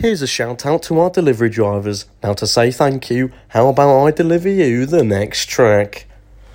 Here's a shout out to our delivery drivers. Now, to say thank you, how about I deliver you the next track?